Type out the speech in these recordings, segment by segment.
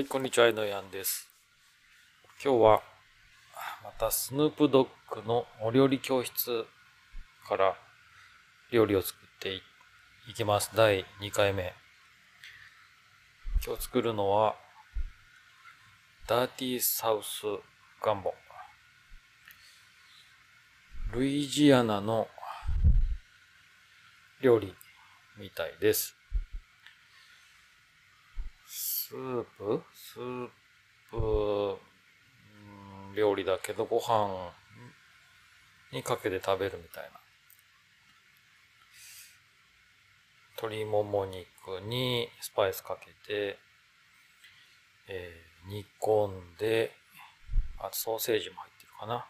はい、こんにちは、えのやんです。今日は、またスヌープドッグのお料理教室から料理を作っていきます。第2回目。今日作るのは、ダーティーサウスガンボ。ルイジアナの料理みたいです。スープ？スープ、うん料理だけどご飯にかけて食べるみたいな。鶏もも肉にスパイスかけて、えー煮込んで、あとソーセージも入ってるかな。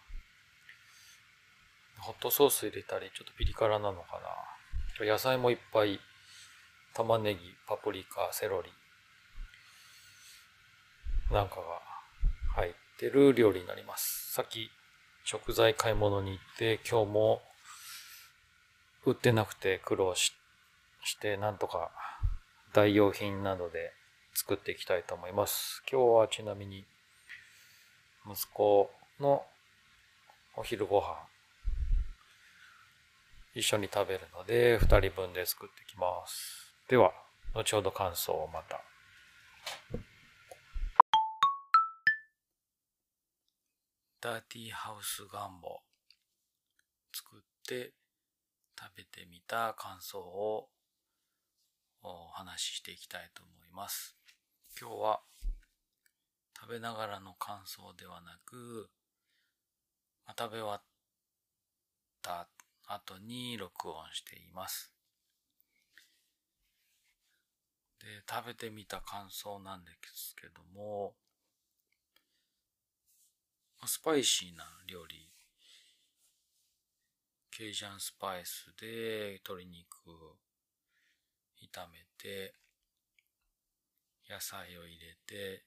ホットソース入れたり、ちょっとピリ辛なのかな。野菜もいっぱい、玉ねぎ、パプリカ、セロリ、なんかが入ってる料理になります。さっき食材買い物に行って、今日も売ってなくて苦労しして、なんとか代用品などで作っていきたいと思います。今日はちなみに息子のお昼ご飯一緒に食べるので2人分で作っていきます。では、後ほど感想をまた。ダーティーハウスガンボ作って食べてみた感想をお話ししていきたいと思います。今日は食べながらの感想ではなく、まあ食べ終わった後に録音しています。で、食べてみた感想なんですけども、スパイシーな料理。ケイジャンスパイスで鶏肉を炒めて、野菜を入れて、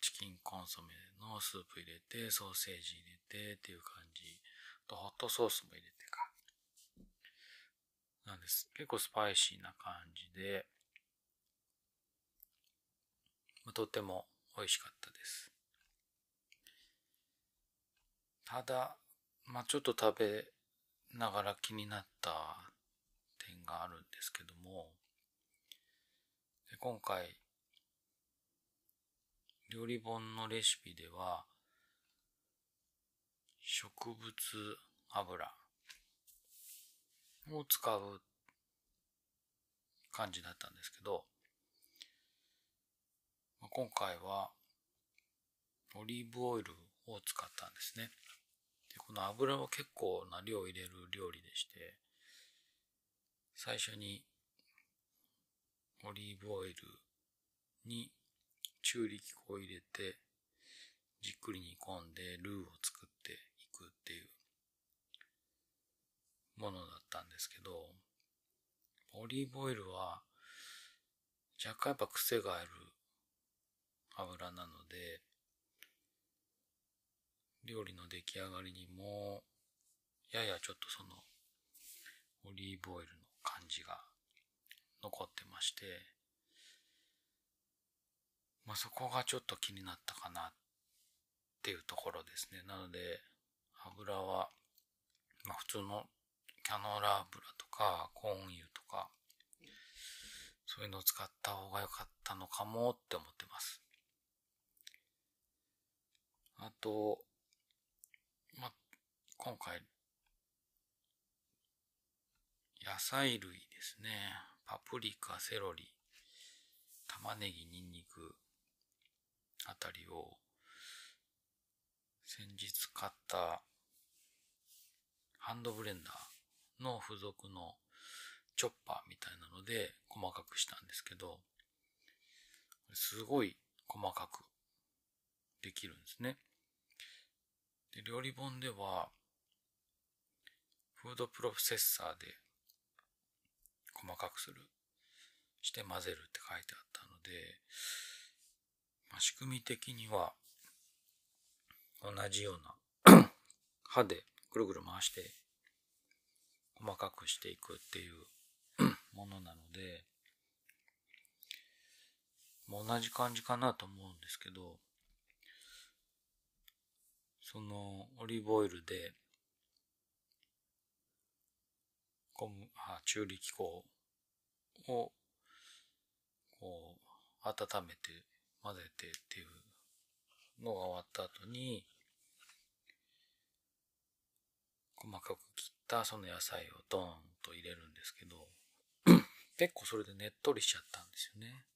チキンコンソメのスープ入れて、ソーセージ入れてっていう感じ。とホットソースも入れてか。なんです。結構スパイシーな感じで、とても美味しかったです。ただ、まあちょっと食べながら気になった点があるんですけども、で今回、料理本のレシピでは、植物油を使う感じだったんですけど、今回はオリーブオイルを使ったんですね。でこの油は結構な量入れる料理でして、最初にオリーブオイルに中力粉を入れて、じっくり煮込んでルーを作っていくっていうものだったんですけど、オリーブオイルは若干やっぱ癖がある油なので、料理の出来上がりにも、ややちょっとその、オリーブオイルの感じが残ってまして、まあそこがちょっと気になったかなっていうところですね。なので、油は、まあ普通のキャノーラ油とか、コーン油とか、そういうのを使った方が良かったのかもって思ってます。あと、今回、野菜類ですね。パプリカ、セロリ、玉ねぎ、ニンニクあたりを、先日買ったハンドブレンダーの付属のチョッパーみたいなので細かくしたんですけど、すごい細かくできるんですね。で、料理本では、フードプロセッサーで細かくする、して混ぜるって書いてあったので、まあ、仕組み的には同じような 刃でぐるぐる回して細かくしていくっていう ものなので、も同じ感じかなと思うんですけど、そのオリーブオイルで、小麦、あ、中力粉を、こう、温めて、混ぜてっていうのが終わった後に、細かく切ったその野菜をドーンと入れるんですけど、結構それでねっとりしちゃったんですよね。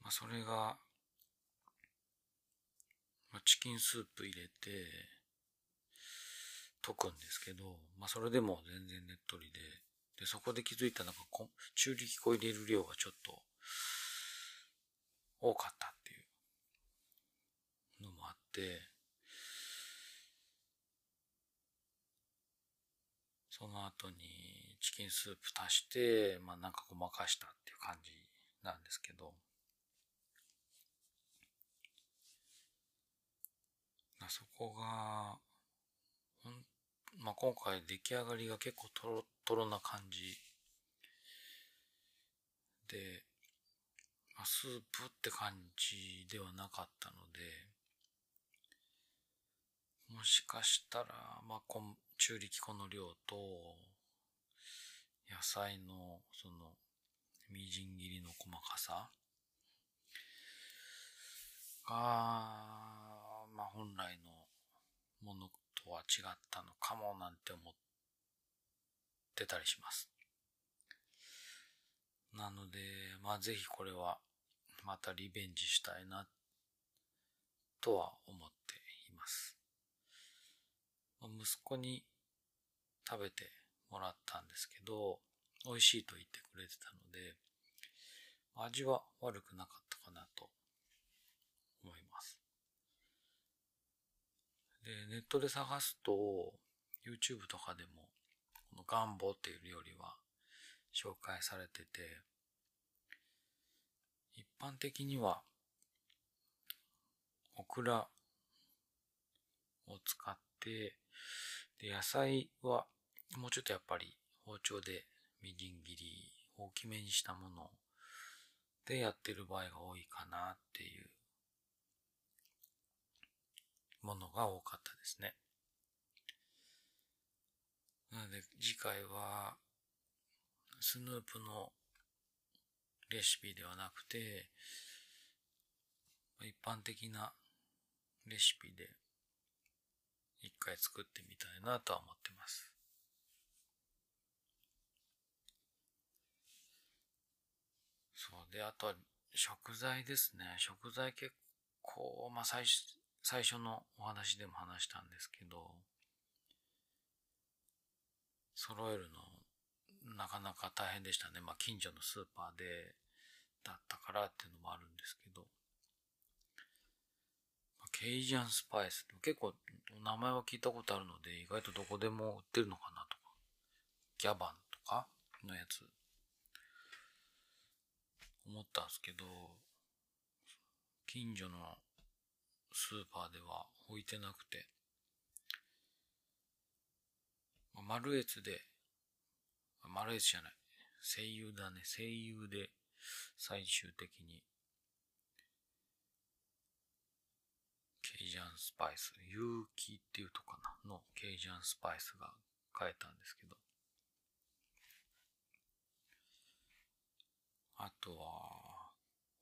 まあ、それが、まあ、チキンスープ入れて、溶くんですけど、まあ、それでも全然ねっとりで、で、そこで気づいたのが、中力粉入れる量がちょっと、多かったっていうのもあって、その後にチキンスープ足して、まあなんかごまかしたっていう感じなんですけど、そこが、まあ、今回出来上がりが結構トロトロな感じ。で、まあ、スープって感じではなかったので、もしかしたら、まあ、中力粉の量と、野菜の、その、みじん切りの細かさ。が、まあ、本来のものとは違ったのかもなんて思ってたりします。なので、まあぜひこれはまたリベンジしたいなとは思っています。息子に食べてもらったんですけど、美味しいと言ってくれてたので、味は悪くなかったかなと思いますで、ネットで探すと、YouTube とかでも、このガンボっていう料理は紹介されてて、一般的には、オクラを使って、で、野菜はもうちょっとやっぱり包丁でみじん切り大きめにしたものでやってる場合が多いかなっていうものが多かったですね。なので次回はスヌープのレシピではなくて一般的なレシピで一回作ってみたいなとは思ってます。そうで、あとは食材ですね。食材結構、まあ最初、最初のお話でも話したんですけど、揃えるのなかなか大変でしたね。まあ近所のスーパーでだったからっていうのもあるんですけど、ケイジャンスパイス結構名前は聞いたことあるので意外とどこでも売ってるのかなとか、ギャバンとかのやつ。思ったんですけど、近所のスーパーでは置いてなくて、マルエツで、マルエツじゃない、声優だね、声優で最終的に、ケイジャンスパイス、勇気っていうとかな、のケイジャンスパイスが買えたんですけど、あとは、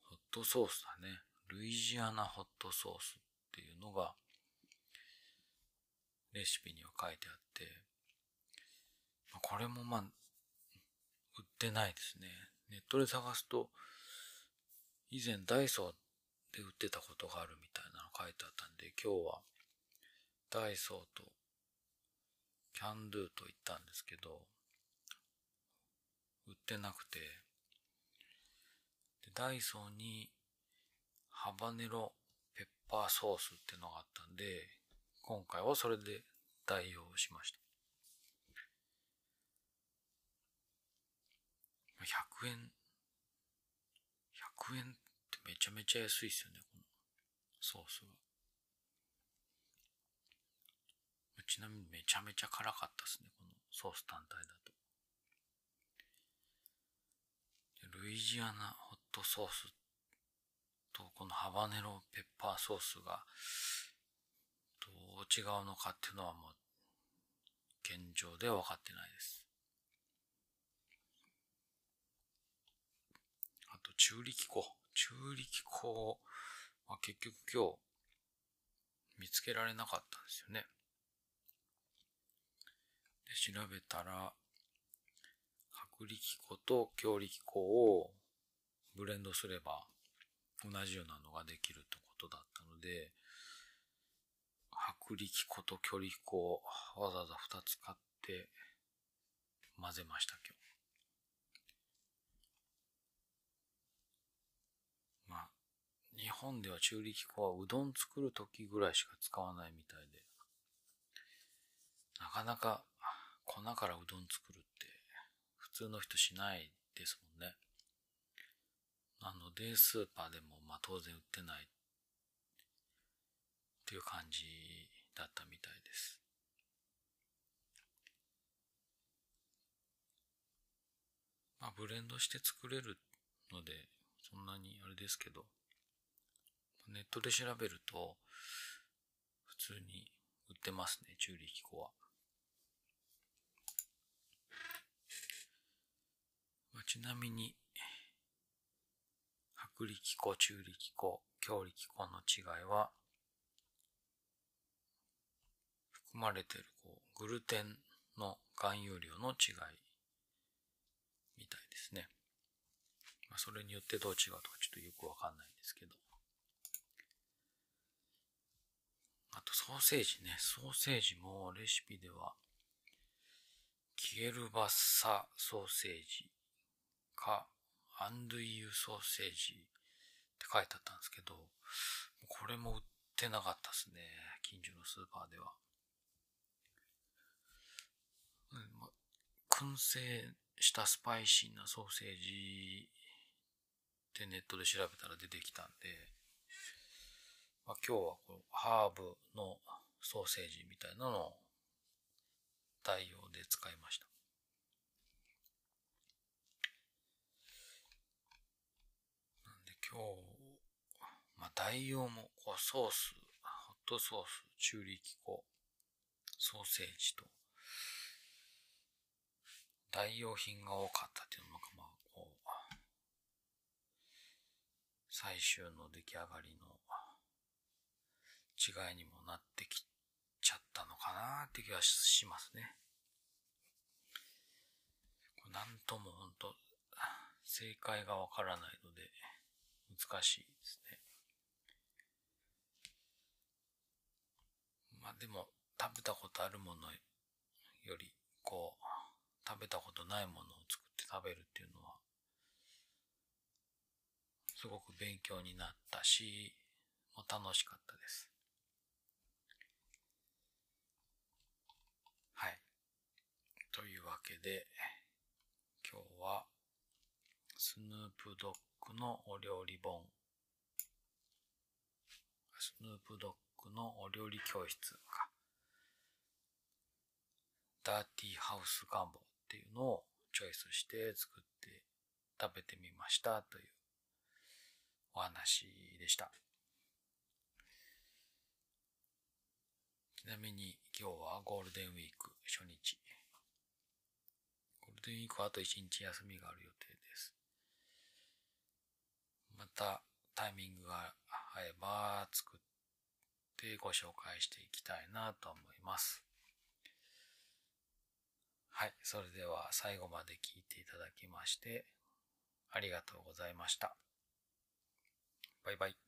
ホットソースだね。ルイジアナホットソースっていうのが、レシピには書いてあって、これもまあ、売ってないですね。ネットで探すと、以前ダイソーで売ってたことがあるみたいなの書いてあったんで、今日はダイソーとキャンドゥと言ったんですけど、売ってなくて、でダイソーにハバネロペッパーソースっていうのがあったんで、今回はそれで代用しました。100円、100円ってめちゃめちゃ安いですよね、このソースが。ちなみにめちゃめちゃ辛かったですね、このソース単体だと。ルイジアナホットソースっとこのハバネロペッパーソースがどう違うのかっていうのはもう現状では分かってないです。あと中力粉。中力粉は結局今日見つけられなかったんですよね。で、調べたら、薄力粉と強力粉をブレンドすれば同じようなのができるってことだったので、薄力粉と強力粉をわざわざ2つ買って混ぜました今日。まあ、日本では中力粉はうどん作る時ぐらいしか使わないみたいで、なかなか粉からうどん作るって普通の人しないですもんね。なので、スーパーでもまあ当然売ってないっていう感じだったみたいです。まあブレンドして作れるので、そんなにあれですけど、ネットで調べると、普通に売ってますね、中力粉は。まあ、ちなみに、薄力粉、中力粉、強力粉の違いは、含まれているこうグルテンの含有量の違いみたいですね。まあ、それによってどう違うとかちょっとよくわかんないんですけど。あとソーセージね。ソーセージもレシピでは、キエルバッサソーセージか、アンドゥイユソーセージって書いてあったんですけど、これも売ってなかったですね。近所のスーパーでは。うんま燻製したスパイシーなソーセージでネットで調べたら出てきたんで、まあ、今日はこうハーブのソーセージみたいなのを代用で使いました。なんで今日、まあ、代用もこうソース、ホットソース、中力粉、ソーセージと代用品が多かったっていうのも、まあ、こう、最終の出来上がりの違いにもなってきちゃったのかなって気がしますね。なんとも本当正解がわからないので難しいですね。まあでも食べたことあるものよりこう食べたことないものを作って食べるっていうのは、すごく勉強になったし、もう楽しかったです。はい。というわけで、今日は、スヌープドッグのお料理本、スヌープドッの料理教室か、ダーティーハウスガンボっていうのをチョイスして作って食べてみましたというお話でした。ちなみに今日はゴールデンウィーク初日。ゴールデンウィークはあと1日休みがある予定です。またタイミングが合えば作ってご紹介していきたいなと思います。はい。それでは最後まで聞いていただきまして、ありがとうございました。バイバイ。